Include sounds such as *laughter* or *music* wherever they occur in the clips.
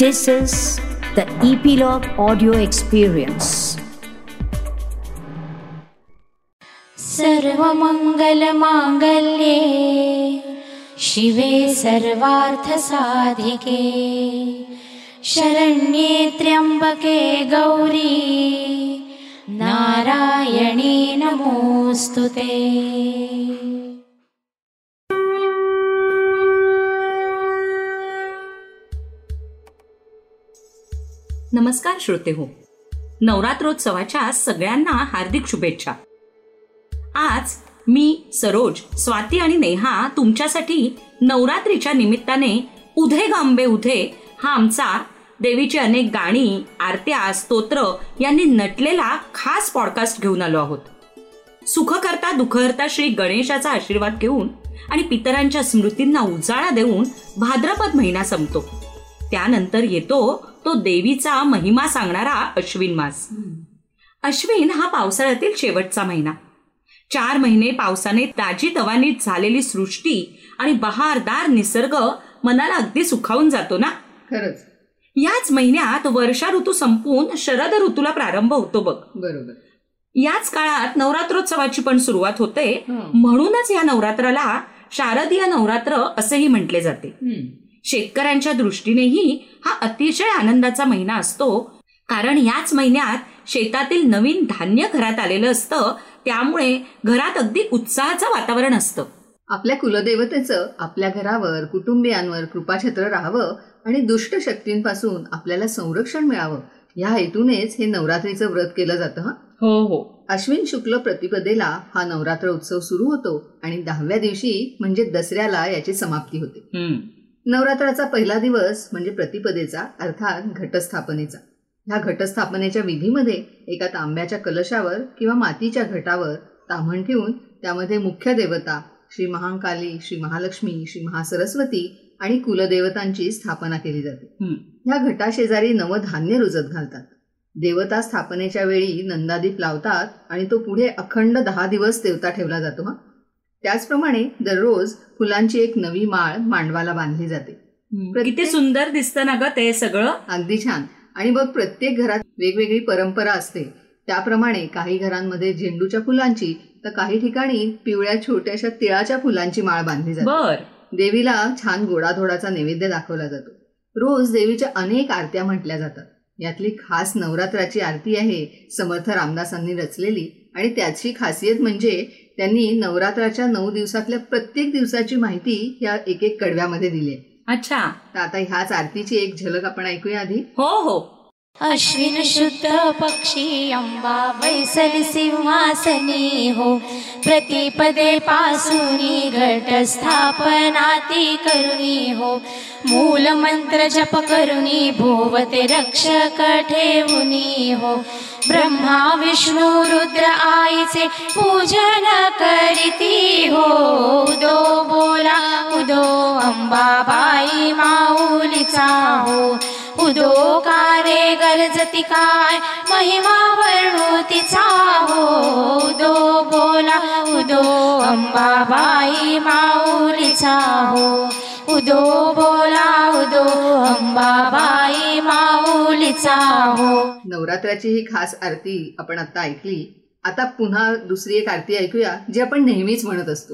This is the Epilogue Audio Experience. सर्वमङ्गलमाङ्गल्ये शिवे सर्वार्थसाधिके शरण्ये त्र्यम्बके गौरी नारायणी नमोऽस्तु ते नमस्कार श्रोते हो. नवरात्रोत्सवाच्या सगळ्यांना हार्दिक शुभेच्छा. आज मी सरोज स्वाती आणि नेहा तुमच्यासाठी नवरात्रीच्या निमित्ताने उधे गांबे उधे हा आमचा देवीची अनेक गाणी आरत्या स्तोत्र यांनी नटलेला खास पॉडकास्ट घेऊन आलो आहोत. सुखकर्ता दुखहर्ता श्री गणेशाचा आशीर्वाद घेऊन आणि पितरांच्या स्मृतींना उजाळा देऊन भाद्रपद महिना संपतो. त्यानंतर येतो तो देवीचा महिमा सांगणारा अश्विन मास. अश्विन हा पावसाळ्यातील शेवटचा महिना. चार महिने पावसाने ताजी तवानीत झालेली सृष्टी आणि बहारदार निसर्ग मनाला अगदी सुखावून जातो ना? खरंच. याच महिन्यात वर्षा ऋतू संपून शरद ऋतूला प्रारंभ होतो बघ. बरोबर. याच काळात नवरात्रोत्सवाची पण सुरुवात होते. म्हणूनच या नवरात्राला शारदीय नवरात्र असेही म्हटले जाते. शेतकऱ्यांच्या दृष्टीनेही हा अतिशय आनंदाचा महिना असतो. कारण याच महिन्यात शेतातील नवीन धान्य घरात आलेलं असतं. त्यामुळे घरात अगदी उत्साहाचं वातावरण असतं. आपल्या कुलदेवतेचं आपल्या घरावर कुटुंबियांवर कृपाछत्र राहावं आणि दुष्ट शक्तींपासून आपल्याला संरक्षण मिळावं या हेतूनेच हे नवरात्रीचं व्रत केलं जातं हं? हो हो. अश्विन शुक्ल प्रतिपदेला हा नवरात्र उत्सव सुरू होतो आणि दहाव्या दिवशी म्हणजे दसऱ्याला याची समाप्ती होते. नवरात्राचा पहिला दिवस म्हणजे प्रतिपदेचा अर्थात घटस्थापनेचा. ह्या घटस्थापनेच्या विधीमध्ये एका तांब्याच्या कलशावर किंवा मातीच्या घटावर ताम्हण ठेवून त्यामध्ये मुख्य देवता श्री महाकाली श्री महालक्ष्मी श्री महासरस्वती आणि कुलदेवतांची स्थापना केली जाते. ह्या घटाशेजारी नवधान्य रुजत घालतात. देवता स्थापनेच्या वेळी नंदादीप लावतात आणि तो पुढे अखंड दहा दिवस देवता ठेवला जातो हा. त्याचप्रमाणे दररोज फुलांची एक नवी माळ मांडवाला बांधली जाते. किती सुंदर दिसतं ना ग ते सगळं. अगदी छान. आणि बघ प्रत्येक घरात वेगवेगळी परंपरा असते. त्याप्रमाणे काही घरांमध्ये झेंडूच्या फुलांची तर काही ठिकाणी पिवळ्या छोट्याशा तिळाच्या फुलांची माळ बांधली जाते. बर. देवीला छान गोडाधोडाचा नैवेद्य दाखवला जातो. रोज देवीच्या अनेक आरत्या म्हटल्या जातात. यातली खास नवरात्राची आरती आहे समर्थ रामदासांनी रचलेली आणि त्याची खासियत म्हणजे त्यांनी नवरात्राच्या नऊ दिवसातल्या प्रत्येक दिवसाची माहिती या एक एक कडव्यामध्ये दिली. आहे अच्छा. तर आता ह्याच आरतीची एक झलक आपण ऐकूया आधी. हो हो. अश्विन शुद्ध पक्षी अंबा बैसली सिंहासनी हो. प्रतिपदे पासुनी घट स्थापनाती करुणी हो. मूल मंत्र जप करुणी भोवते रक्षक ठेवुनी हो. ब्रह्मा विष्णू रुद्र आईचे पूजन करीती हो. उदो बोला उदो अंबाबाई माऊलीचा काय? महिमा वर्णू तिचा हो उदो बोला. उदो अंबाबाई माऊलीचा हो. उदो बोला उदो अंबाबाई माऊलीचा हो. नवरात्राची ही खास आरती आपण आता ऐकली. आता पुन्हा दुसरी एक आरती ऐकूया जी आपण नेहमीच म्हणत असतो.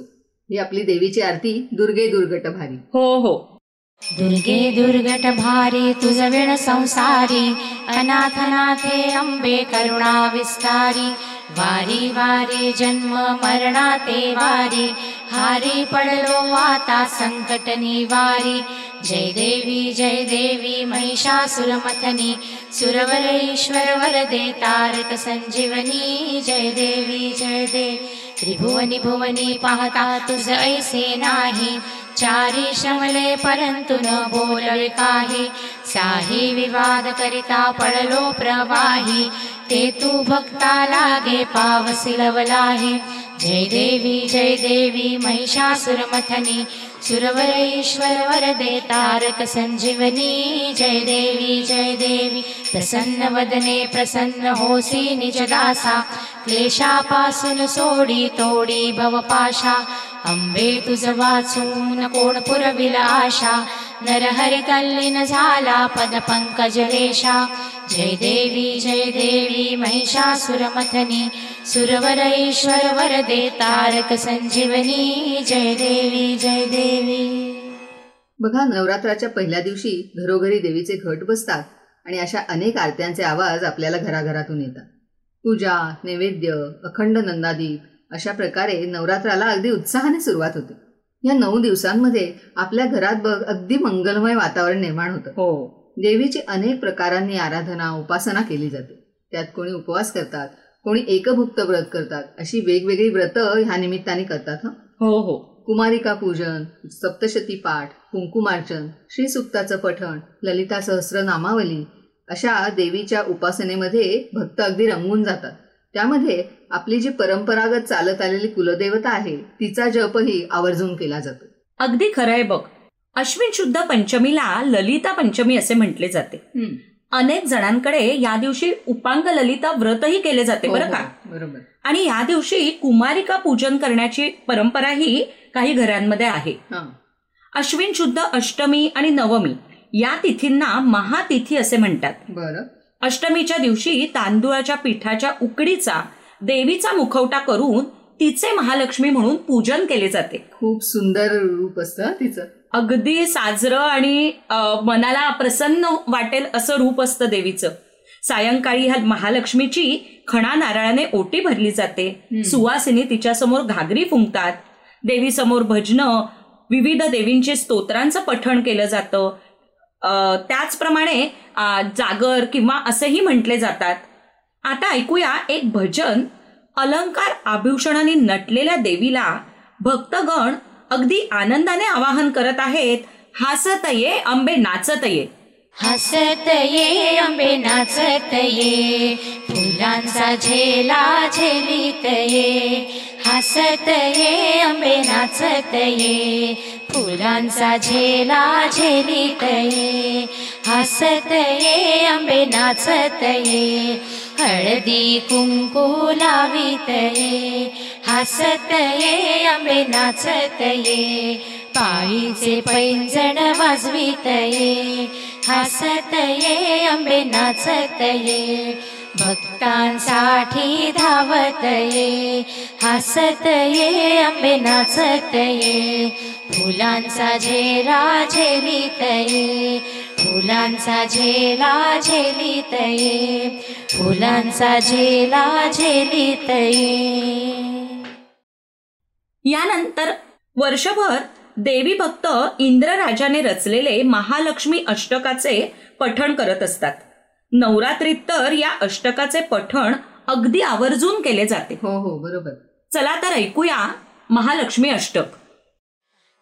ही आपली देवीची आरती दुर्गे दुर्गट भारी हो हो. दुर्गे दुर्गट भारी तुझ विण संसारी अनाथनाथे अंबे करुणा विस्तारी वारी वारी जन्म मरणाते वारी हारी पडलो आता संकट निवारी जय देवी जय देवी महिषासुरमथनी सुरवर ईश्वर वरदे तारक संजीवनी जय देवी जय देवी त्रिभुवनी भुवनी पाहता तुझ ऐसे नाही चारी शमले परंतु न बोलवे काही। साही विवाद करिता पडलो प्रवाही। ते तू भक्ता लागे पावसी लवलाही जय देवी जय देवी महिषासुरमथनी सुरवर ईश्वर वरदे तारक संजीवनी। जय देवी जय देवी प्रसन्न वदने प्रसन्न होसी निज दासा क्लेशापासून सोडी तोडी भवपाशा अंबे तुझ वाचून कोण पुरविल आशा? नरहरि तल्लीन झाला पद पंकज रेषा. जय देवी जय देवी महिषासुरमथनी सुरवर ईश्वर वरदे तारक संजीवनी. जय देवी जय देवी. बघा नवरात्राच्या पहिल्या दिवशी घरोघरी देवीचे घट बसतात आणि अशा अनेक आरत्यांचे आवाज आपल्याला घराघरातून येतात. पूजा नैवेद्य अखंड नंदादीप अशा प्रकारे नवरात्राला अगदी उत्साहाने सुरुवात होते. या नऊ दिवसांमध्ये आपल्या घरात बघ अगदी मंगलमय वातावरण निर्माण होतं. हो. देवीची अनेक प्रकारांनी आराधना उपासना केली जाते. त्यात कोणी उपवास करतात कोणी एकभुक्त व्रत करतात अशी वेगवेगळी व्रत ह्या निमित्ताने करतात हं? हो हो. कुमारिका पूजन सप्तशती पाठ कुंकुमार्चन श्रीसुक्ताचं पठण ललिता सहस्र नामावली अशा देवीच्या उपासनेमध्ये भक्त अगदी रंगून जातात. त्यामध्ये आपली जी परंपरागत चालत आलेली कुलदेवता आहे तिचा जपही आवर्जून केला जातो. अगदी खरंय बघ. अश्विन शुद्ध पंचमीला ललिता पंचमी असे म्हटले जाते. अनेक जणांकडे या दिवशी उपांग ललिता व्रतही केले जाते बरं का? हो, बरोबर. आणि या दिवशी कुमारिका पूजन करण्याची परंपराही काही घरांमध्ये आहे. हा. अश्विन शुद्ध अष्टमी आणि नवमी या तिथींना महातिथी असे म्हणतात. बरं. अष्टमीच्या दिवशी तांदुळाच्या पिठाच्या उकडीचा देवीचा मुखवटा करून तिचे महालक्ष्मी म्हणून पूजन केले जाते. खूप सुंदर रूप असतं तिचं. अगदी साजरं आणि मनाला प्रसन्न वाटेल असं रूप असतं देवीचं. सायंकाळी ह्या महालक्ष्मीची खणा नारळाने ओटी भरली जाते. सुवासिनी तिच्यासमोर घागरी फुंकतात. देवीसमोर भजनं विविध देवींचे स्तोत्रांचं पठण केलं जातं. त्याचप्रमाणे जागर किंवा असेही म्हटले जातात. आता ऐकूया एक भजन अलंकार आभूषणाने नटलेल्या देवीला भक्तगण अगदी आनंदाने आवाहन करत आहेत. हसत ये अंबे नाचत ये हसत ये अंबे नाचत ये फुलांचा झेला झेलीत ये हसत ये अंबे नाचत ये फुलांचा झेला झेलीत ये हसत ये आंबे नाचत ये हळदी कुंकू लावित ये हसत ये आंबे नाचत ये पायीचे पैंजण वाजवित ये हसत ये आंबे नाचत ये भक्तांसाठी धावत ये हसत ये आंबे नाचत ये. फुलांचा झेला झेलित ये फुलांचा झेला झेलित ये फुलांचा झेला झेलित ये. यानंतर वर्षभर देवी भक्त इंद्रराजाने रचलेले महालक्ष्मी अष्टकाचे पठण करत असतात. नवरात्रीत तर या अष्टकाचे पठण अगदी आवर्जून केले जाते. हो हो बरोबर. चला तर ऐकूया महालक्ष्मी अष्टक.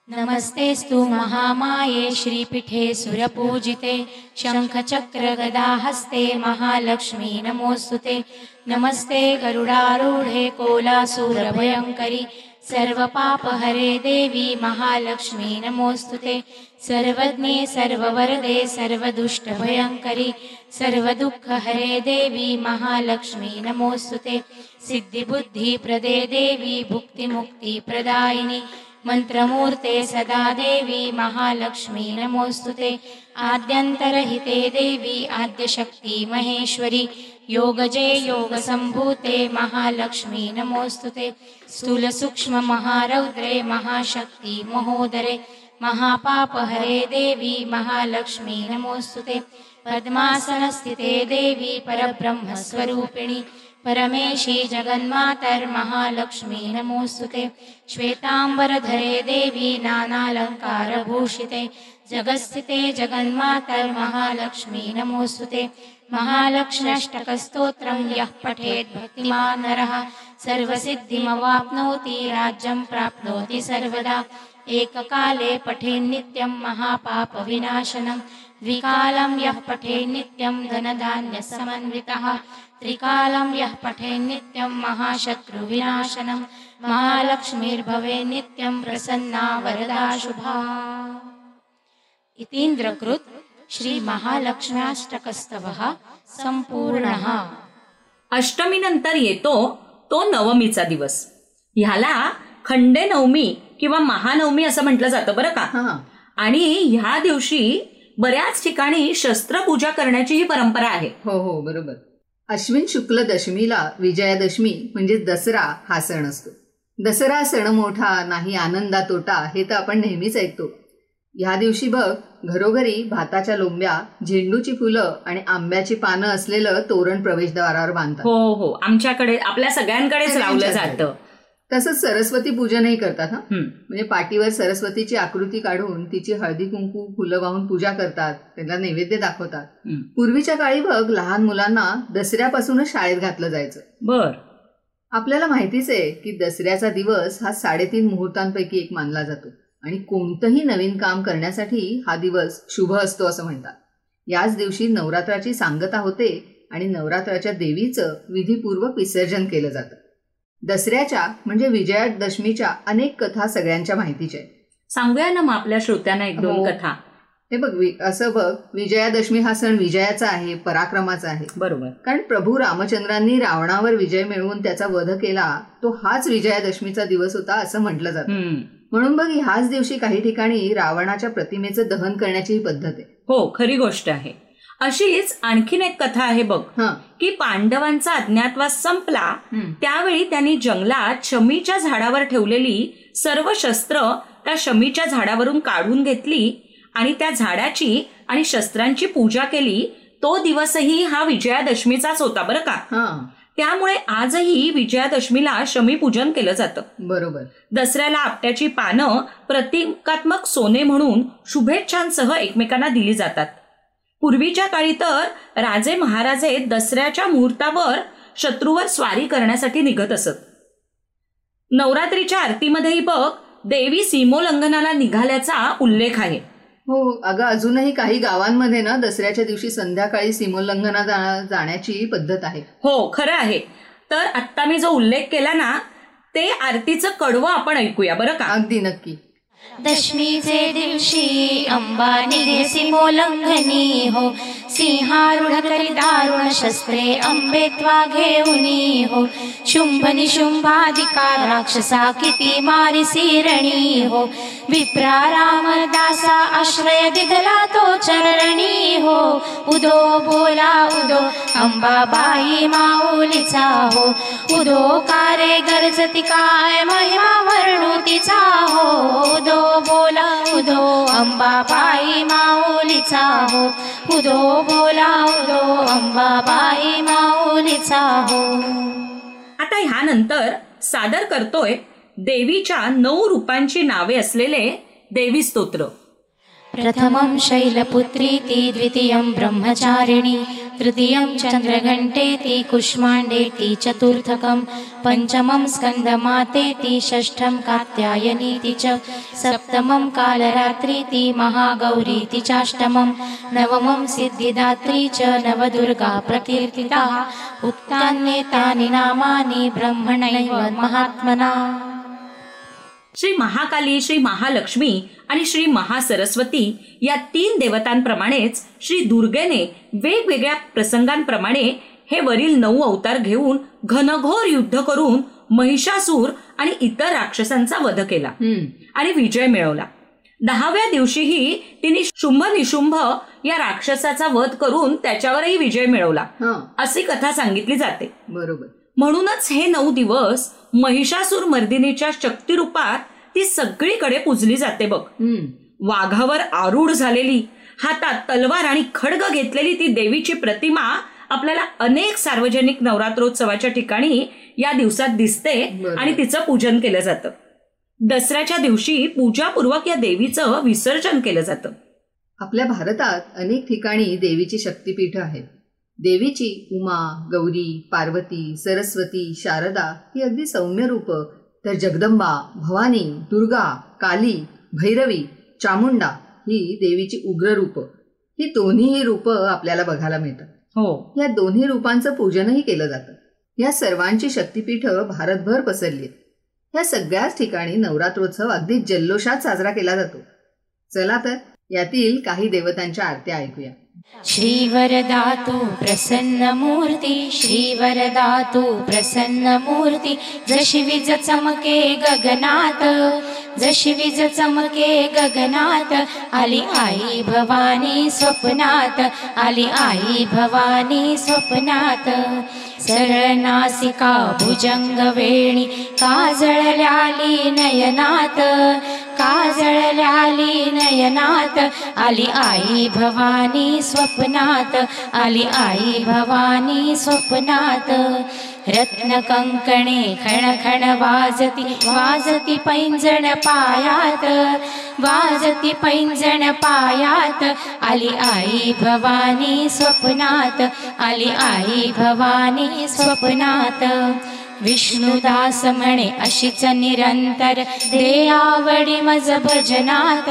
नमस्तेस्तु महामाये श्रीपीठे सुरपूजिते शङ्खचक्रगदाहस्ते महालक्ष्मी नमोऽस्तु ते नमस्ते गरुडारूढे कोलासूरभयङ्करि सर्वपापहरे देवी महालक्ष्मी नमोऽस्तु ते. सर्वज्ञे सर्ववरदे सर्वदुष्टभयङ्करि सर्वदुःखहरे देवी महालक्ष्मी नमोऽस्तु ते. सिद्धिबुद्धिप्रदे देवी भुक्तिमुक्तिप्रदायिनि मन्त्रमूर्ते सदा देवी महालक्ष्मी नमोऽस्तु ते. आद्यन्तरहिते देवी आद्यशक्ति महेश्वरी योगजे योगसम्भूते महालक्ष्मी नमोऽस्तु ते। स्थूलसूक्ष्ममहारौद्रे महाशक्ति महोदरे। महापापहरे देवी महालक्ष्मी नमोऽस्तु ते। पद्मासनस्थिते देवी परब्रह्मस्वरूपिणि। परमेशी जगन्मातर्महालक्ष्मी नमोऽस्तु ते। श्वेताम्बरधरे देवी नानालङ्कारभूषिते। जगत्स्थिते जगन्मातर्महालक्ष्मी नमोऽस्तु ते। महालक्ष्म्यष्टकस्तोत्रं यः पठेत् भक्तिमान् नरः सर्वसिद्धिमवाप्नोति राज्यं प्राप्नोति सर्वदा। एककाले पठेन्नित्यं महापापविनाशनं द्विकालं यः पठेन्नित्यं धनधान्यसमन्वितः त्रिकालं यः पठेन्नित्यं महाशत्रुविनाशनं महालक्ष्मीर्भवे नित्यं प्रसन्ना वरदा शुभा। इतीन्द्रकृत् श्रीमहालक्ष्म्याष्टकस्तवः सम्पूर्णः अष्टमीनंतर येतो तो नवमीचा दिवस. ह्याला खंडे नवमी किंवा महानवमी असं म्हटलं जातं बरं का? हा. आणि ह्या दिवशी बऱ्याच ठिकाणी शस्त्रपूजा करण्याची ही परंपरा आहे. हो हो बरोबर. अश्विन शुक्ल दशमीला विजयादशमी म्हणजे दसरा हा सण असतो. दसरा सण मोठा नाही आनंदा तोटा हे तर आपण नेहमीच ऐकतो. ह्या दिवशी बघ घरोघरी भाताच्या लोंब्या झेंडूची फुलं आणि आंब्याची पानं असलेलं तोरण प्रवेशद्वारावर बांधतात. हो हो. आमच्याकडे आपल्या सगळ्यांकडेच लावलं. जातं. तसंच सरस्वती पूजनही करतात हा. म्हणजे पाठीवर सरस्वतीची आकृती काढून तिची हळदी कुंकू फुलं वाहून पूजा करतात त्याला नैवेद्य दाखवतात. पूर्वीच्या काळी बघ लहान मुलांना दसऱ्यापासूनच शाळेत घातलं जायचं. बर. आपल्याला माहितीच आहे की दसऱ्याचा दिवस हा साडेतीन मुहूर्तांपैकी एक मानला जातो. आणि कोणतंही नवीन काम करण्यासाठी हा दिवस शुभ असतो असं म्हणतात. याच दिवशी नवरात्राची सांगता होते आणि नवरात्राच्या देवीचं विधीपूर्वक विसर्जन केलं जातं. दसऱ्याच्या म्हणजे विजयादशमीच्या अनेक कथा सगळ्यांच्या माहितीच्या आहेत. सांगूया ना मग आपल्या श्रोत्यांना एक दोन हो. कथा. हे बघ असं बघ विजयादशमी हा सण विजयाचा आहे पराक्रमाचा आहे. बरोबर. कारण प्रभू रामचंद्रांनी रावणावर विजय मिळवून त्याचा वध केला तो हाच विजयादशमीचा दिवस होता असं म्हटलं जातं. म्हणून बघ ह्याच दिवशी काही ठिकाणी रावणाच्या प्रतिमेचं दहन करण्याची पद्धत आहे. हो खरी गोष्ट आहे. अशीच आणखीन एक कथा आहे बघ की पांडवांचा अज्ञातवास संपला. त्यावेळी त्यांनी जंगलात शमीच्या झाडावर ठेवलेली सर्व शस्त्र त्या शमीच्या झाडावरून काढून घेतली आणि त्या झाडाची आणि शस्त्रांची पूजा केली. तो दिवसही हा विजयादशमीचाच होता बरं का? त्यामुळे आजही विजयादशमीला शमी पूजन केलं जातं. बरोबर. दसऱ्याला आपट्याची पानं प्रतिकात्मक सोने म्हणून शुभेच्छांसह एकमेकांना दिली जातात. पूर्वीच्या काळी तर राजे महाराजे दसऱ्याच्या मुहूर्तावर शत्रूवर स्वारी करण्यासाठी निघत असत. नवरात्रीच्या आरतीमध्येही बघ देवी सीमोल्लंघनाला निघाल्याचा उल्लेख आहे. हो अगं अजूनही काही गावांमध्ये ना दसऱ्याच्या दिवशी संध्याकाळी सीमोल्लंघना जाण्याची पद्धत आहे. हो खरं आहे. तर आत्ता मी जो उल्लेख केला ना ते आरतीचं कडवं आपण ऐकूया बरं का? अगदी नक्की. दशमीचे दिवशी अंबा निघेसी मोलंघनी हो. सिंहारुढ करी दारुण शस्त्रे अंबेत्वा घेऊनी हो. शुंभ निशुंभाधिका राक्षसा किती मारी सिरणी हो. विप्रा रामदासा आश्रय दिधला तो चरणी हो. उदो बोला उदो अंबाबाई माऊलीचा हो. उदो कारे गरजती काय महिमा वर्णू तिचा हो. उदो बोला उदो अंबाबाई माऊलीचा हो. उदो बोला उदो अंबाबाई माऊलीचा हो. आता ह्यानंतर सादर करतोय देवीच्या नऊ रूपांची नावे असलेले देवी स्तोत्र प्रथमं शैलपुत्रीति द्वितीयं ब्रह्मचारिणी तृतीयं चन्द्रघण्टेति कुष्माण्डेति चतुर्थकं पञ्चमं स्कन्दमातेति षष्ठं कात्यायनीति च सप्तमं कालरात्रीति महागौरीति चाष्टमं नवमं सिद्धिदात्री च नवदुर्गा प्रकीर्तिताः उक्तान्येतानि नामानि ब्रह्मणैव महात्मना। श्री महाकाली श्री महालक्ष्मी आणि श्री महासरस्वती या तीन देवतांप्रमाणेच श्री दुर्गेने वेगवेगळ्या प्रसंगांप्रमाणे हे वरील नऊ अवतार घेऊन घनघोर युद्ध करून महिषासूर आणि इतर राक्षसांचा वध केला आणि विजय मिळवला. दहाव्या दिवशीही तिने शुंभ निशुंभ या राक्षसाचा वध करून त्याच्यावरही विजय मिळवला. अशी कथा सांगितली जाते. बरोबर. म्हणूनच हे नऊ दिवस महिषासूर मर्दिनीच्या शक्तिरूपात ती सगळीकडे पुजली जाते बघ. वाघावर आरूढ झालेली हातात तलवार आणि खडग घेतलेली ती देवीची प्रतिमा आपल्याला अनेक सार्वजनिक नवरात्रोत्सवाच्या ठिकाणी या दिवसात दिसते. आणि तिचं पूजन केलं जातं. दसऱ्याच्या दिवशी पूजापूर्वक या देवीचं विसर्जन केलं जातं. आपल्या भारतात अनेक ठिकाणी देवीची शक्तिपीठं आहेत. देवीची उमा गौरी पार्वती सरस्वती शारदा ही अगदी सौम्य रूपं. तर जगदंबा भवानी दुर्गा काली भैरवी चामुंडा ही देवीची उग्र रूपं. ही दोन्हीही रूपं आपल्याला बघायला मिळतात. हो. या दोन्ही रूपांचं पूजनही केलं जातं. या सर्वांची शक्तिपीठं भारतभर पसरली आहेत या सगळ्याच ठिकाणी नवरात्रोत्सव अगदी जल्लोषात साजरा केला जातो. चला तर यातील काही देवतांच्या आरत्या ऐकूया. श्रीवरदातु प्रसन्नमूर्ती श्रीवरदातु प्रसन्नमूर्ती। जशी विज चमके गगनात जशी विज चमके गगनात आली आई भवानी स्वप्नात आली आई भवानी स्वप्नात सरळनासिका भुजंग वेणी काजळल्याली नयनात काजळल्याली नयनात आली आई भवानी स्वप्नात आली आई भवानी स्वप्नात. रत्न कंकणे खण खण वाजती वाजती पैंजण पायात वाजती पैंजण पायात. आली आई भवानी स्वप्नात आली आई भवानी स्वप्नात. विष्णुदास म्हणे अशीच निरंतर दे आवडी मज भजनात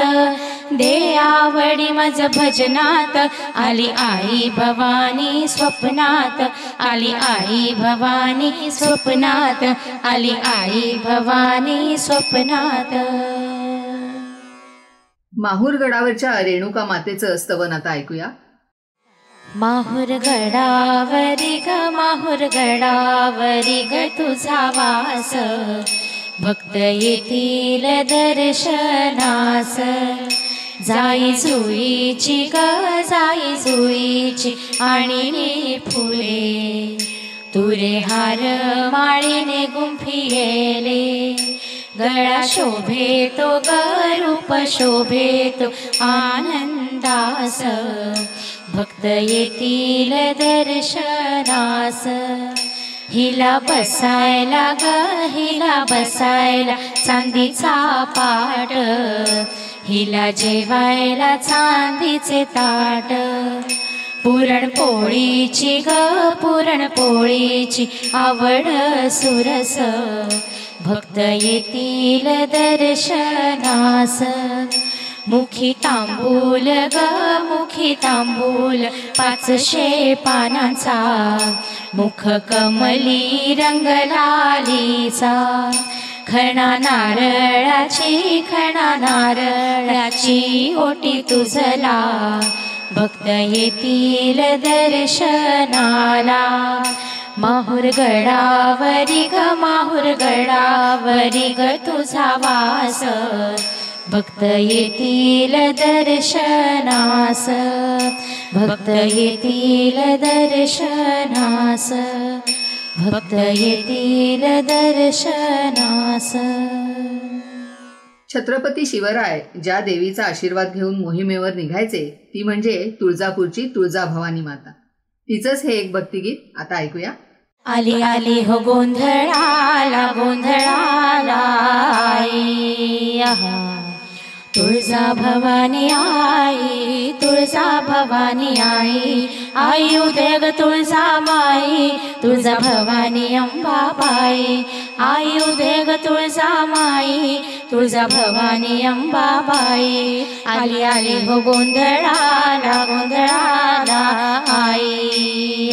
दे आवडी मज भजनात आली आई भवानी स्वप्नात आली आई भवानी स्वप्नात आली आई भवानी स्वप्नात. माहूर गडावरच्या रेणुका मातेचं स्तवन आता ऐकूया. माहुर गडावरी ग माहुर गडावरी ग तुझा वास. भक्त येतील दर्शनास. जाई जुईची ग जाई जुईची आणि फुले. तुरे हार माळीने गुंफिले गळा शोभे तो ग रूप शोभे तो आनंदास. भक्त येतील दर्शनास. हिला बसायला ग हिला बसायला चांदीचा पाट हिला जेवायला चांदीचे ताट. पुरणपोळीची ग पुरणपोळीची आवड सुरस. भक्त येतील दर्शनास. मुखी तांबूल ग मुखी तांबूल पाचशे पानांचा. मुख कमली रंगलालीचा. खणा नारळाची खणा नारळाची ओटी तुझला. भक्त येतील दर्शनाला. माहुर गडावरी ग माहुर गडावरी ग तुझा वास. भक्त येतील दर्शनास. भक्त येतील दर्शनास. भक्त येतील दर्शनास. छत्रपती शिवराय ज्या देवीचा आशीर्वाद घेऊन मोहिमेवर निघायचे ती म्हणजे तुळजापूरची तुळजा भवानी माता. तिचंच हे एक भक्तिगीत आता ऐकूया. आली आली हो गोंधळाला गोंधळाला. तुळजा भवानी आई तुळजा भवानी आई आई उदय ग तुळजा माई तुळजा भवानी अंबाबाई आई उदय ग तुळजा माई तुळजा भवानी अंबाबाई आली आली हो गोंधळाला गोंधळाला आई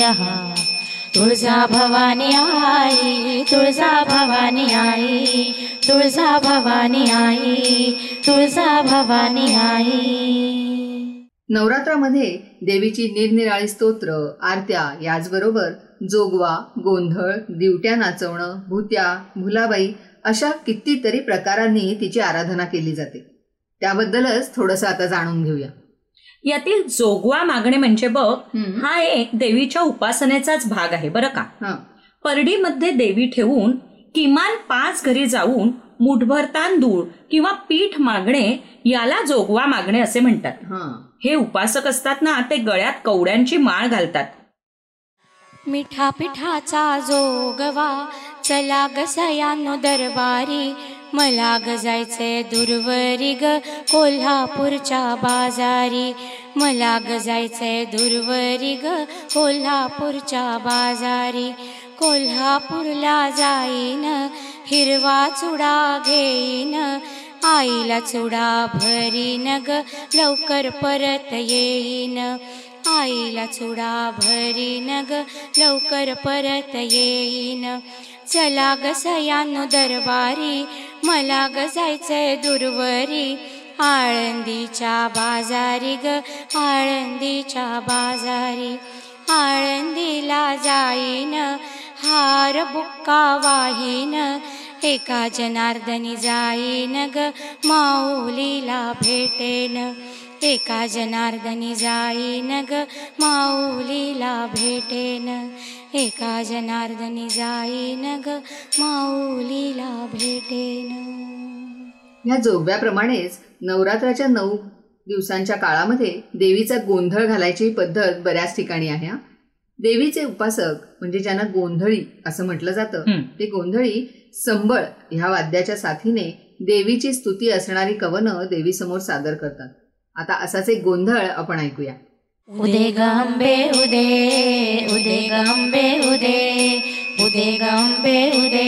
तुळजा भवानी आई तुळजा भवानी आई तुळजा भवानी आई तुळजा भवानी आई. नवरात्रामध्ये देवीची निरनिराळी स्तोत्र आरत्या याचबरोबर जोगवा गोंधळ दिवट्या नाचवणं भूत्या भुलाबाई अशा कितीतरी प्रकारांनी तिची आराधना केली जाते. त्याबद्दलच थोडंसं आता जाणून घेऊया. यातील जोगवा मागणे म्हणजे बघ. हा एक देवीच्या उपासनेचाच भाग आहे बरं का? हा. परडीमध्ये देवी ठेवून किमान पाच घरी जाऊन मुठभर तांदूळ किंवा पीठ मागणे याला जोगवा मागणे असे म्हणतात. हा. हे उपासक असतात ना ते गळ्यात कवड्यांची माळ घालतात. मिठा पिठाचा जोगवा चला ग सयानो दरबारी मला ग जायचंय दुर्वरी ग कोल्हापूरच्या बाजारी. मला ग जायचंय दुर्वरी ग कोल्हापूरच्या बाजारी. कोल्हापूरला जाईन हिरवा चुडा घेईन. आईला चुडा भरीन ग लवकर परत येईन. आईला चुडा भरीन ग लवकर परत येईन. चला ग सयानो दरबारी मला ग जायचंय दुर्वरी. आळंदीच्या बाजारी ग आळंदीच्या बाजारी. आळंदीला जाईन हार बुक्का वाहीन. एका जनार्दनी जाईन ग माऊलीला भेटेन. एका जनार्दनी जाईन ग माऊलीला भेटेन. एका जनार्दनी जाईन ग माऊलीला भेटेन ह्या जोगव्याप्रमाणेच नवरात्राच्या नऊ दिवसांच्या काळामध्ये देवीचा गोंधळ घालायची पद्धत बऱ्याच ठिकाणी आहे हा. देवीचे उपासक म्हणजे ज्यांना गोंधळी असं म्हटलं जातं. ते गोंधळी संबळ ह्या वाद्याच्या साथीने देवीची स्तुती असणारी कवनं देवीसमोर सादर करतात आता असाच एक गोंधळ आपण ऐकूया उदे गंबे उदे उदे गंबे उदे उदे गंबे उदे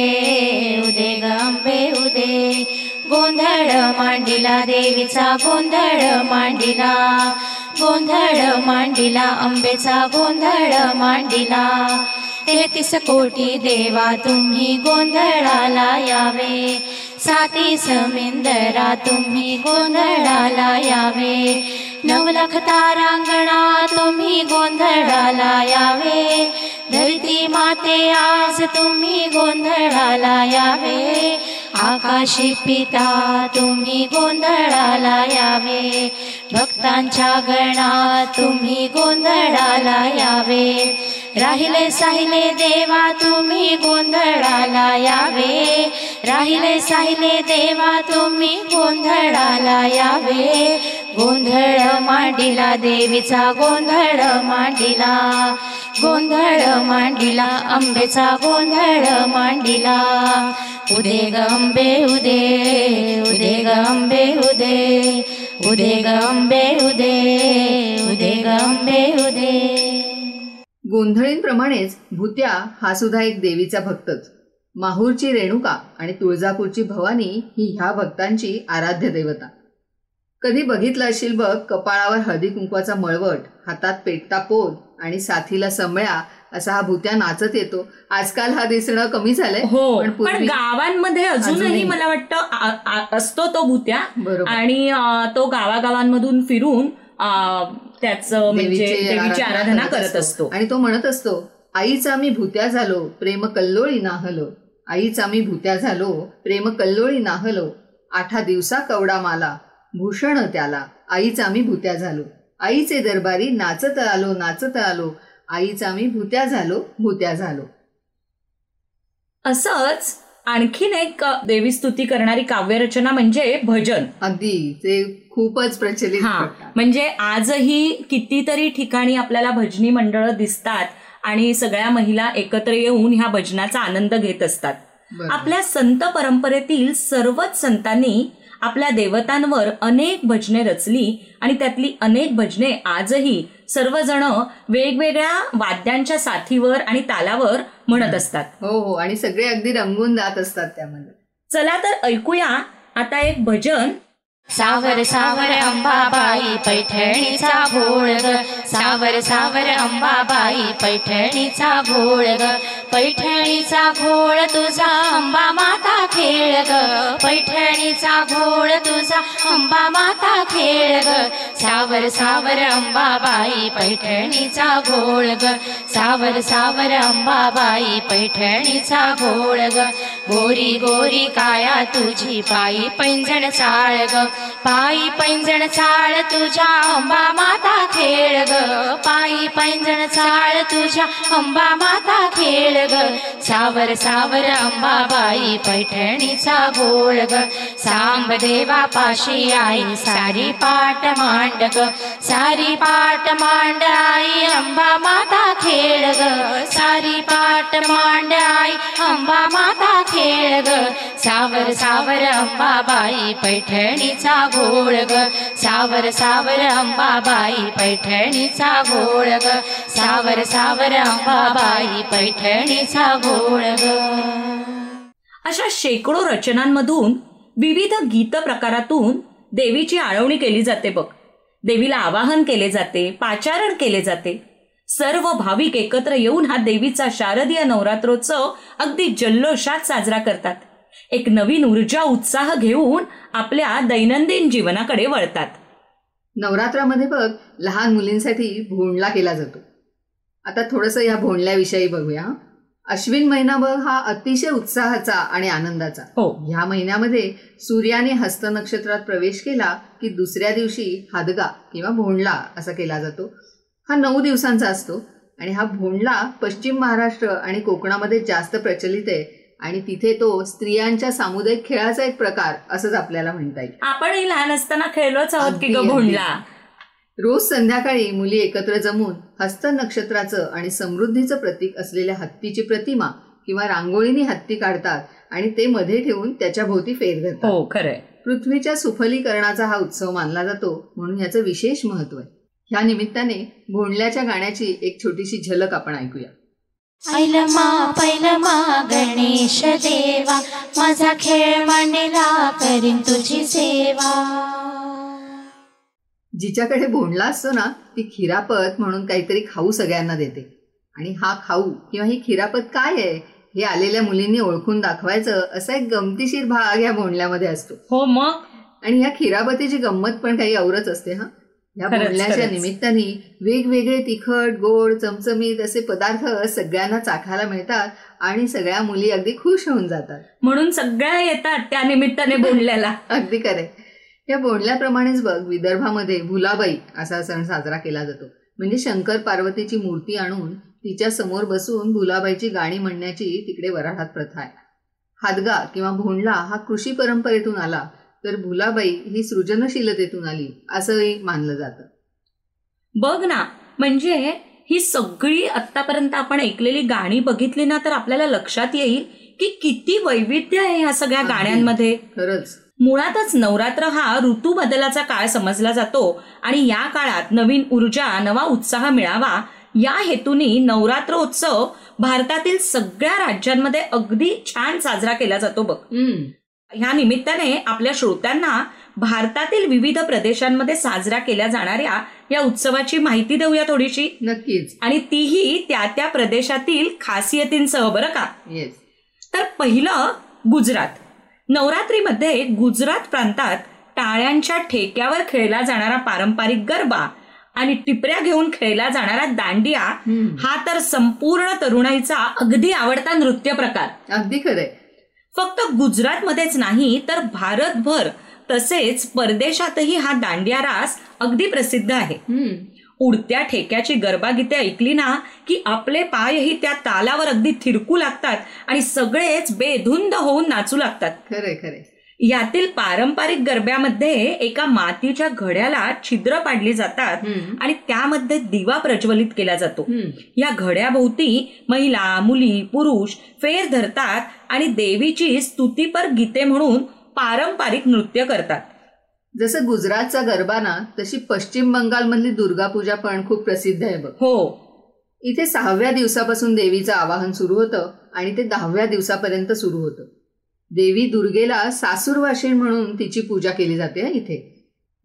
उदे गंबे उदे। गोंधळ मांडिला देवीचा गोंधळ मांडिला गोंधळ मांडिला आंबेचा गोंधळ मांडिला। तेहतीस कोटी देवा तुम्ही गोंधळाला यावे। साती समिंदरा तुम्ही गोंधळाला यावे। नवलख तारांगणा तुम्ही गोंधळाला यावे. धरती माते आज तुम्ही गोंधळाला यावे. आकाशी पिता तुम्ही गोंधळाला यावे. भक्तांच्या गणात तुम्ही गोंधळाला यावे. राहिले साहिले देवा तुम्ही गोंधळाला यावे. राहिले साहिले देवा तुम्ही गोंधळाला यावे. गोंधळ मांडिला देवीचा गोंधळ मांडिला. गोंधळ मांडिला अंबेचा गोंधळ मांडिला. उदे गंबे उदे उदे गंबे उदे. उदे गंबे उदे उदे गंबे उदे. गोंधळींप्रमाणेच भूत्या हा सुद्धा एक देवीचा भक्तच माहूरची रेणुका आणि तुळजापूरची भवानी ही ह्या भक्तांची आराध्य देवता कधी बघितलं असेल बघ कपाळावर हळदी कुंकवाचा मळवट हातात पेटता पोल आणि साथीला समळ्या असा हा भूत्या नाचत येतो आजकाल हा दिसणं कमी झालंय हो पण गावांमध्ये अजूनही. मला वाटतं असतो तो भूत्या बरोबर. आणि तो गावागावांमधून फिरून त्याच म्हणजे देवीची आराधना करत असतो. आणि तो म्हणत असतो आईचा मी भूत्या झालो प्रेम कल्लोळी नाहलो. आईचा मी भूत्या झालो प्रेम कल्लोळी नाहलो. आठा दिवसा कवडा माला भूषण त्याला. आईचा मी भूत्या झालो. आईचे दरबारी नाचत आलो नाचत आलो. आईचा मी भूत्या झालो भूत्या झालो. असंच आणखीन एक देवी स्तुती करणारी काव्यरचना म्हणजे भजन अगदी ते खूपच प्रचलित हा. म्हणजे आजही कितीतरी ठिकाणी आपल्याला भजनी मंडळ दिसतात आणि सगळ्या महिला एकत्र येऊन ह्या भजनाचा आनंद घेत असतात. आपल्या संत परंपरेतील सर्वच संतांनी आपल्या देवतांवर अनेक भजने रचली आणि त्यातली अनेक भजने आजही सर्वजण वेगवेगळ्या वाद्यांच्या साथीवर आणि तालावर म्हणत असतात. हो हो. आणि सगळे अगदी रंगून जात असतात त्यामध्ये. चला तर ऐकूया आता एक भजन सावर सावर अंबाबाई पैठणीचा घोळ ग सावर सावर अंबाबाई पैठणीचा घोळ ग पैठणीचा घोळ तुझा अंबा माता खेळ ग पैठणीचा घोळ तुझा अंबा माता खेळ ग सावर सावर अंबाबाई पैठणीचा घोळ ग सावर सावर अंबाबाई पैठणीचा घोळ ग गोरी गोरी काया तुझी पायी पैंजण चाळ ग पायी पैंजण चाळ तुझ्या अंबा माता खेळ ग. पायी पैंजण चाळ तुझ्या अंबा माता खेळ ग. सावर सावर अंबाबाई पैठणीचा गोळ ग. सांब देवा पाशी आई सारी पाट मांड ग. सारी पाट मांड आई अंबा माता खेळ ग. सारी पाट मांड आई अंबा माता खेळ ग. सावर सावर अंबाबाई पैठणीचा घोळ ग. सावर सावर अंबाबाई पैठणीचा घोळ ग. सावर सावर अंबाबाई पैठणीचा घोळ ग. अशा शेकडो रचनांमधून विविध गीत प्रकारातून देवीची आळवणी केली जाते बघ. देवीला आवाहन केले जाते पाचारण केले जाते. सर्व भाविक एकत्र येऊन हा देवीचा शारदीय नवरात्रोत्सव अगदी जल्लोषात साजरा करतात. एक नवीन ऊर्जा उत्साह घेऊन आपल्या दैनंदिन जीवनाकडे वळतात. नवरात्रामध्ये बघ लहान मुलींसाठी भोंडला केला जातो. आता थोडंसं या भोंडल्याविषयी बघूया. अश्विन महिनाभर हा अतिशय उत्साहाचा आणि आनंदाचा. हो. ह्या महिन्यामध्ये सूर्याने हस्त नक्षत्रात प्रवेश केला की दुसऱ्या दिवशी हादगा किंवा भोंडला असा केला जातो. हा नऊ दिवसांचा असतो. आणि हा भोंडला पश्चिम महाराष्ट्र आणि कोकणामध्ये जास्त प्रचलित आहे. आणि तिथे तो स्त्रियांच्या सामुदायिक खेळाचा एक प्रकार असंच आपल्याला म्हणता येईल. आपणही लहान असताना खेळलोच आहोत की. भोंडला? रोज संध्याकाळी मुली एकत्र जमून हस्त नक्षत्राचं आणि समृद्धीचं प्रतीक असलेल्या हत्तीची प्रतिमा किंवा रांगोळीने हत्ती काढतात आणि ते मध्ये ठेवून त्याच्या भोवती फेर धरतात. हो खरंय. पृथ्वीच्या सुफलीकरणाचा हा उत्सव मानला जातो म्हणून याचं विशेष महत्त्व आहे. ह्या निमित्ताने भोंडल्याच्या गाण्याची एक छोटीशी झलक आपण ऐकूया. ऐलमा पैलमा गणेश देवा माझा खेळ मांडला करीन तुझी सेवा. जिच्याकडे भोंडला असतो ना ती खिरापत म्हणून काहीतरी खाऊ सगळ्यांना देते. आणि हा खाऊ किंवा ही खिरापत काय आहे हे आलेल्या मुलींनी ओळखून दाखवायचं असा एक गमतीशीर भाग या भोंडल्यामध्ये असतो. हो मग? आणि ह्या खिरापतीची गंमत पण काही औरच असते हा? या बोलण्याच्या. निमित्ताने वेगवेगळे तिखट गोड चमचमीत असे पदार्थ सगळ्यांना चाखायला मिळतात आणि सगळ्या मुली अगदी खुश होऊन जातात. म्हणून सगळ्या येतात त्या निमित्ताने बोंडल्याला *laughs* अगदी खरे या बोलण्याप्रमाणेच बघ विदर्भामध्ये भुलाबाई असा सण साजरा केला जातो. म्हणजे शंकर पार्वतीची मूर्ती आणून तिच्या समोर बसून भुलाबाईची गाणी म्हणण्याची तिकडे वराहात प्रथा आहे. हादगा किंवा भोंडला हा कृषी परंपरेतून आला. तर भुलाबाई ही सृजनशीलतेतून आली असंही मानलं जातं. बघ ना म्हणजे ही सगळी आतापर्यंत आपण ऐकलेली गाणी बघितली ना तर आपल्याला लक्षात येईल की किती वैविध्य आहे ह्या सगळ्या. गाण्यांमध्ये. खरंच. मुळातच नवरात्र हा ऋतू बदलाचा काळ समजला जातो आणि या काळात नवीन ऊर्जा नवा उत्साह मिळावा या हेतूने नवरात्र उत्सव भारतातील सगळ्या राज्यांमध्ये अगदी छान साजरा केला जातो बघ. ह्या निमित्ताने आपल्या श्रोत्यांना भारतातील विविध प्रदेशांमध्ये साजरा केल्या जाणाऱ्या या उत्सवाची माहिती देऊया थोडीशी. नक्कीच. आणि तीही त्या त्या प्रदेशातील खासियतींसह बरं का? येस. तर पहिलं गुजरात. नवरात्रीमध्ये गुजरात प्रांतात टाळ्यांच्या ठेक्यावर खेळला जाणारा पारंपरिक गरबा आणि टिपऱ्या घेऊन खेळला जाणारा दांडिया. हा तर संपूर्ण तरुणाईचा अगदी आवडता नृत्य प्रकार. अगदी खरंय. फक्त गुजरातमध्येच नाही तर भारतभर तसेच परदेशातही हा दांडिया रास अगदी प्रसिद्ध आहे. उडत्या ठेक्याची गरबागीते ऐकली ना की आपले पायही त्या तालावर अगदी थिरकू लागतात आणि सगळेच बेधुंद होऊन नाचू लागतात. खरंय खरंय. यातील पारंपरिक गरब्यामध्ये एका मातीच्या घड्याला छिद्र पाडली जातात. आणि त्यामध्ये दिवा प्रज्वलित केला जातो. या घड्याभोवती महिला मुली पुरुष फेर धरतात आणि देवीची स्तुतीपर गीते म्हणून पारंपरिक नृत्य करतात. जसं गुजरातचा गरबा ना तशी पश्चिम बंगालमधली दुर्गा पूजा पण खूप प्रसिद्ध आहे बघ. हो. इथे सहाव्या दिवसापासून देवीचं आवाहन सुरू होतं आणि ते दहाव्या दिवसापर्यंत सुरू होतं. देवी दुर्गेला सासूरवाशीण म्हणून तिची पूजा केली जाते इथे.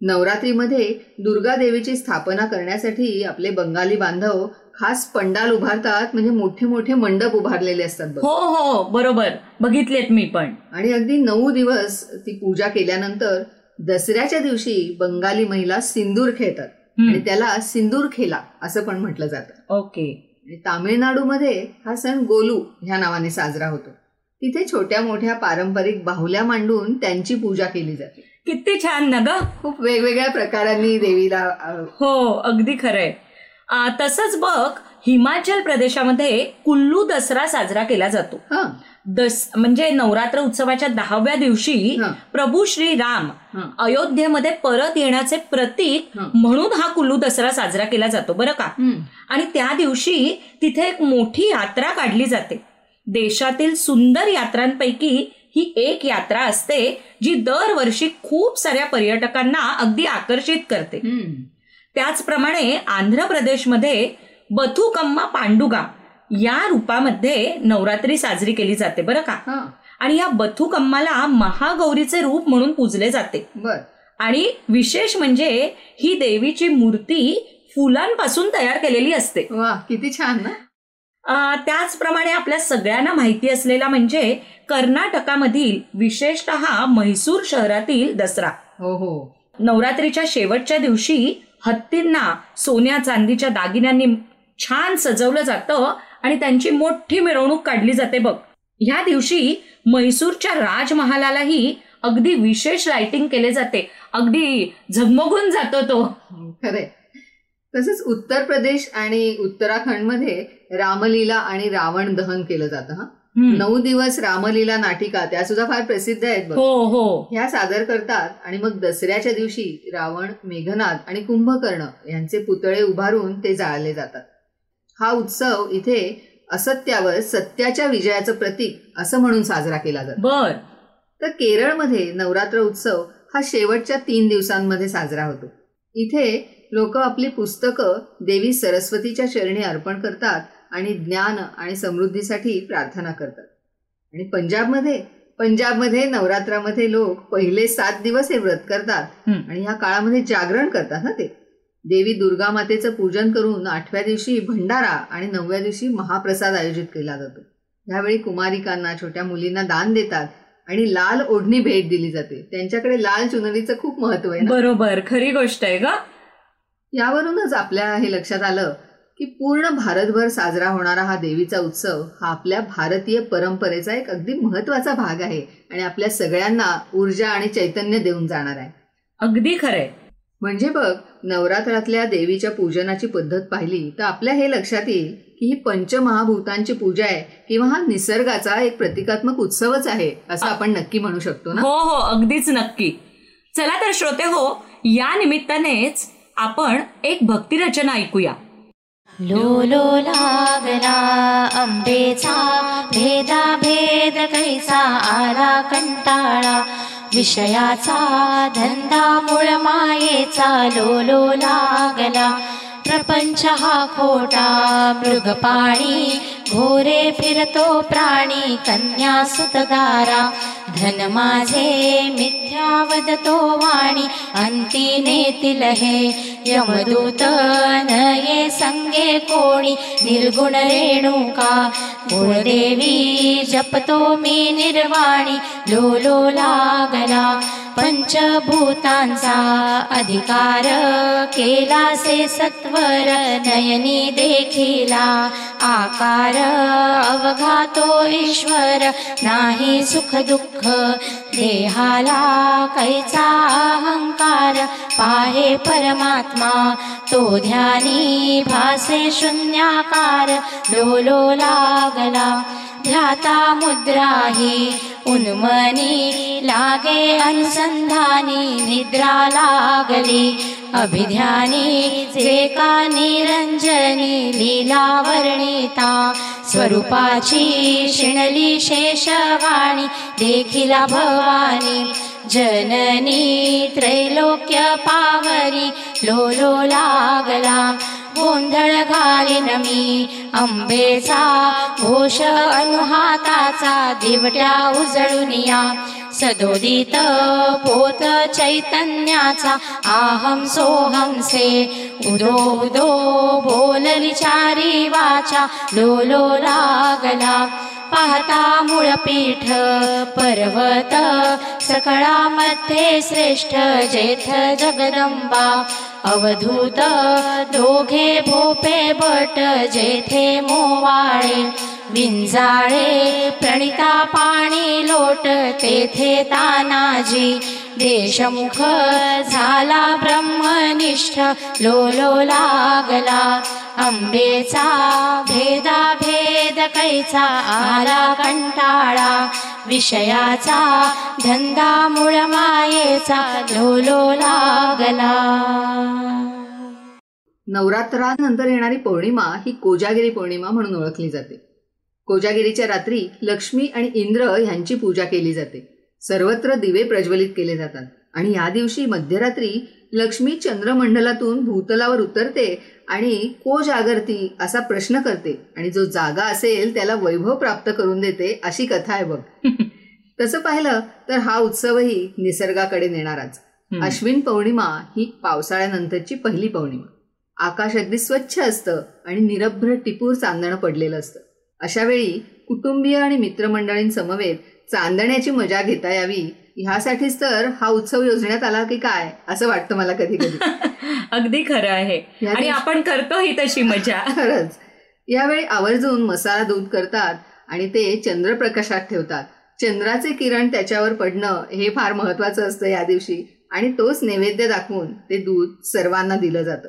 नवरात्रीमध्ये दुर्गा देवीची स्थापना करण्यासाठी आपले बंगाली बांधव खास पंडाल उभारतात म्हणजे मोठे मोठे मंडप उभारलेले असतात हो हो बरोबर. बघितलेत मी पण. आणि अगदी नऊ दिवस ती पूजा केल्यानंतर दसऱ्याच्या दिवशी बंगाली महिला सिंदूर खेळतात. आणि त्याला सिंदूर खेला असं पण म्हटलं जातं. ओके. तामिळनाडूमध्ये हा सण गोलू ह्या नावाने साजरा होतो. तिथे छोट्या मोठ्या पारंपरिक बाहुल्या मांडून त्यांची पूजा केली जाते किती छान ना ग खूप वेगवेगळ्या प्रकारांनी देवीला हो अगदी खरंय तसंच बघ हिमाचल प्रदेशामध्ये कुल्लू दसरा साजरा केला जातो हं, दस म्हणजे नवरात्र उत्सवाच्या दहाव्या दिवशी. प्रभू श्री राम. अयोध्येमध्ये परत येण्याचे प्रतीक. म्हणून हा कुल्लू दसरा साजरा केला जातो बरं का. आणि त्या दिवशी तिथे एक मोठी यात्रा काढली जाते देशातील सुंदर यात्रांपैकी ही एक यात्रा असते जी दरवर्षी खूप साऱ्या पर्यटकांना अगदी आकर्षित करते. त्याचप्रमाणे आंध्र प्रदेशमध्ये बथुकम्मा पांडुगा या रूपामध्ये नवरात्री साजरी केली जाते बरं का? आणि या बथुकम्माला महागौरीचे रूप म्हणून पूजले जाते. आणि विशेष म्हणजे ही देवीची मूर्ती फुलांपासून तयार केलेली असते. वा किती छान ना. त्याचप्रमाणे आपल्या सगळ्यांना माहिती असलेला म्हणजे कर्नाटकामधील विशेषतः म्हैसूर शहरातील दसरा. हो हो. नवरात्रीच्या शेवटच्या दिवशी हत्तींना सोन्या चांदीच्या दागिन्यांनी छान सजवलं जातं आणि त्यांची मोठी मिरवणूक काढली जाते बघ. ह्या दिवशी म्हैसूरच्या राजमहालालाही अगदी विशेष लाइटिंग केले जाते. अगदी झगमगून जातो तो. खरे तसंच उत्तर प्रदेश आणि उत्तराखंडमध्ये रामलीला आणि रावण दहन केलं जातं हा? नऊ दिवस रामलीला नाटिका त्या सुद्धा फार प्रसिद्ध आहेत हो हो. ह्या सादर करतात आणि मग दसऱ्याच्या दिवशी रावण मेघनाद आणि कुंभकर्ण यांचे पुतळे उभारून ते जाळले जातात. हा उत्सव इथे असत्यावर सत्याच्या विजयाचं प्रतीक असं म्हणून साजरा केला जातो. बर. तर केरळमध्ये नवरात्र उत्सव हा शेवटच्या तीन दिवसांमध्ये साजरा होतो. इथे लोक आपली पुस्तकं देवी सरस्वतीच्या चरणी अर्पण करतात आणि ज्ञान आणि समृद्धीसाठी प्रार्थना करतात. आणि पंजाबमध्ये पंजाबमध्ये नवरात्रामध्ये लोक पहिले सात दिवस हे व्रत करतात. आणि ह्या काळामध्ये जागरण करतात ना ते. देवी दुर्गा मातेचं पूजन करून आठव्या दिवशी भंडारा आणि नवव्या दिवशी महाप्रसाद आयोजित केला जातो. यावेळी कुमारिकांना छोट्या मुलींना दान देतात आणि लाल ओढणी भेट दिली जाते. त्यांच्याकडे लाल चुनरीचं खूप महत्त्व आहे बरोबर. खरी गोष्ट आहे का यावरूनच आपल्या हे लक्षात आलं की पूर्ण भारतभर साजरा होणारा हा देवीचा उत्सव हा आपल्या भारतीय परंपरेचा एक अगदी महत्त्वाचा भाग आहे आणि आपल्या सगळ्यांना ऊर्जा आणि चैतन्य देऊन जाणार आहे. अगदी खरंय. म्हणजे बघ नवरात्रातल्या देवीच्या पूजनाची पद्धत पाहिली तर आपल्या हे लक्षात येईल की ही पंचमहाभूतांची पूजा आहे किंवा हा निसर्गाचा एक प्रतिकात्मक उत्सवच आहे असं आपण नक्की म्हणू शकतो ना? हो हो अगदीच नक्की. चला तर श्रोते हो या निमित्तानेच आपण एक भक्तिरचना ऐकूया. लोलो लागला अंबेचा भेदा भेद कैसा आला कंटाळा. विषयाचा धंदा मूळ मायेचा लोलो लागला. प्रपंच हा खोटा मृगपाणी घोरे फिरतो प्राणी कन्या सुतदारा धन माझे मिथ्या वदतो वाणी नेतील हे यमदूत नये संगे कोणी निर्गुण रेणुका गुणदेवी जपतो मी निर्वाणी लोलो लागला पंचभूतांचा अधिकार केला से सत्वर नयनी देखिला. आकार अवघातो ईश्वर नाही सुख दुःख देहाला कैचा अहंकार? पाहे परमात्मा तो ध्यानी भासे शून्याकार लोलो लागला. ध्याता मुद्राही उन्मनी लागे अनुसंधानी निद्रा लागली. अभिध्यानी जे का निरंजनी लीला वर्णिता स्वरूपाची शिणली शेषवाणी देखिला भवानी. जननी त्रैलोक्य पावरी लोलो लागला. गोंधळ घालीन मी. अंबेचा घोष अनुहाताचा दिवट्या उजळून या. सदोदित पोत चैतन्याचा आहम सोहम से. उदो उदो बोलली चारी वाचा लोलो लागला. पाहता मूळपीठ पर्वत सकळामध्ये श्रेष्ठ जेथ जगदंबा. अवधूत दोघे भोपे बट जेथे मोवाळे विंजाळे प्रणिता पाणी लोट तेथे तानाजी देशमुख झाला ब्रह्मनिष्ठ लोलो लागला. अंबेचा भेदा भेद कैचा आला कंटाळा. विषयाचा धंदा मूळ मायेचा लोलो लागला. नवरात्रानंतर येणारी पौर्णिमा ही कोजागिरी पौर्णिमा म्हणून ओळखली जाते. कोजागिरीच्या रात्री लक्ष्मी आणि इंद्र यांची पूजा केली जाते. सर्वत्र दिवे प्रज्वलित केले जातात. आणि या दिवशी मध्यरात्री लक्ष्मी चंद्रमंडलातून भूतलावर उतरते आणि को जागरती असा प्रश्न करते. आणि जो जागा असेल त्याला वैभव प्राप्त करून देते अशी कथा आहे बघ. *laughs* तसं पाहिलं तर हा उत्सवही निसर्गाकडे नेणाराच. अश्विन पौर्णिमा ही पावसाळ्यानंतरची पहिली पौर्णिमा. आकाश अगदी स्वच्छ असतं आणि निरभ्र टिपूर चांदणं पडलेलं असतं. अशा वेळी कुटुंबीय आणि मित्रमंडळींसमवेत चांदण्याची मजा घेता यावी ह्यासाठीच तर हा उत्सव योजण्यात आला की काय असं वाटतं मला कधी कधी *laughs* अगदी खरं आहे. आणि आपण करतो ही तशी मजा. *laughs* खरंच. यावेळी आवर्जून मसाला दूध करतात आणि ते चंद्रप्रकाशात ठेवतात. चंद्राचे किरण त्याच्यावर पडणं हे फार महत्वाचं असतं या दिवशी आणि तोच नैवेद्य दाखवून ते दूध सर्वांना दिलं जातं.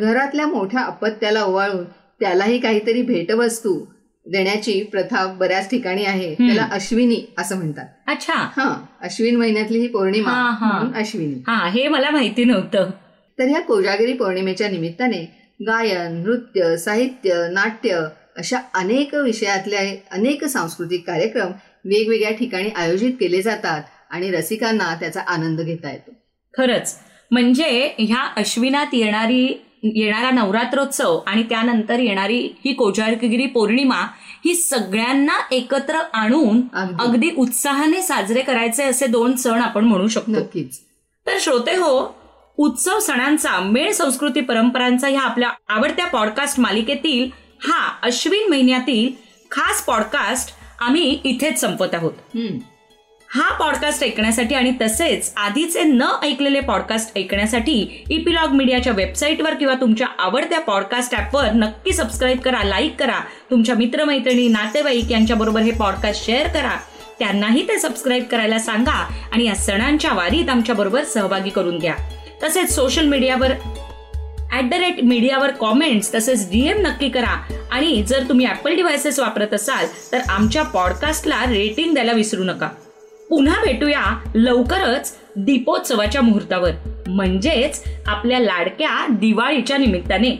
घरातल्या मोठ्या अपत्याला ओवाळून त्यालाही काहीतरी भेटवस्तू देण्याची प्रथा बऱ्याच ठिकाणी आहे. त्याला अश्विनी असं म्हणतात. अच्छा. हा अश्विन महिन्यातली ही पौर्णिमा. म्हणून अश्विनी. हा हे मला माहिती नव्हतं. तर ह्या कोजागिरी पौर्णिमेच्या निमित्ताने गायन नृत्य साहित्य नाट्य अशा अनेक विषयातले अनेक सांस्कृतिक कार्यक्रम वेगवेगळ्या ठिकाणी आयोजित केले जातात आणि रसिकांना त्याचा आनंद घेता येतो. खरंच. म्हणजे ह्या अश्विनात येणारी येणारा नवरात्रोत्सव आणि त्यानंतर येणारी ही कोजागिरी पौर्णिमा ही सगळ्यांना एकत्र आणून अगदी. उत्साहाने साजरे करायचे असे दोन सण आपण म्हणू शकतो नक्कीच तर श्रोते हो उत्सव सणांचा मेळ संस्कृती परंपरांचा ह्या आपल्या आवडत्या पॉडकास्ट मालिकेतील हा अश्विन महिन्यातील खास पॉडकास्ट आम्ही इथेच संपत आहोत. हा पॉडकास्ट ऐकण्यासाठी आणि तसेच आधीचे न ऐकलेले पॉडकास्ट ऐकण्यासाठी इपिलॉग मीडियाच्या वेबसाईटवर किंवा तुमच्या आवडत्या पॉडकास्ट ॲपवर नक्की सबस्क्राईब करा लाईक करा. तुमच्या मित्रमैत्रिणी नातेवाईक यांच्याबरोबर हे पॉडकास्ट शेअर करा. त्यांनाही ते सबस्क्राईब करायला सांगा आणि या सणांच्या वारीत आमच्याबरोबर सहभागी करून घ्या. तसेच सोशल मीडियावर ॲट द रेट मीडियावर कॉमेंट्स तसेच डीएम नक्की करा. आणि जर तुम्ही ॲपल डिव्हायसेस वापरत असाल तर आमच्या पॉडकास्टला रेटिंग द्यायला विसरू नका. पुन्हा भेटूया लवकरच दीपोत्सवाच्या मुहूर्तावर. म्हणजेच आपल्या लाडक्या दिवाळीच्या निमित्ताने.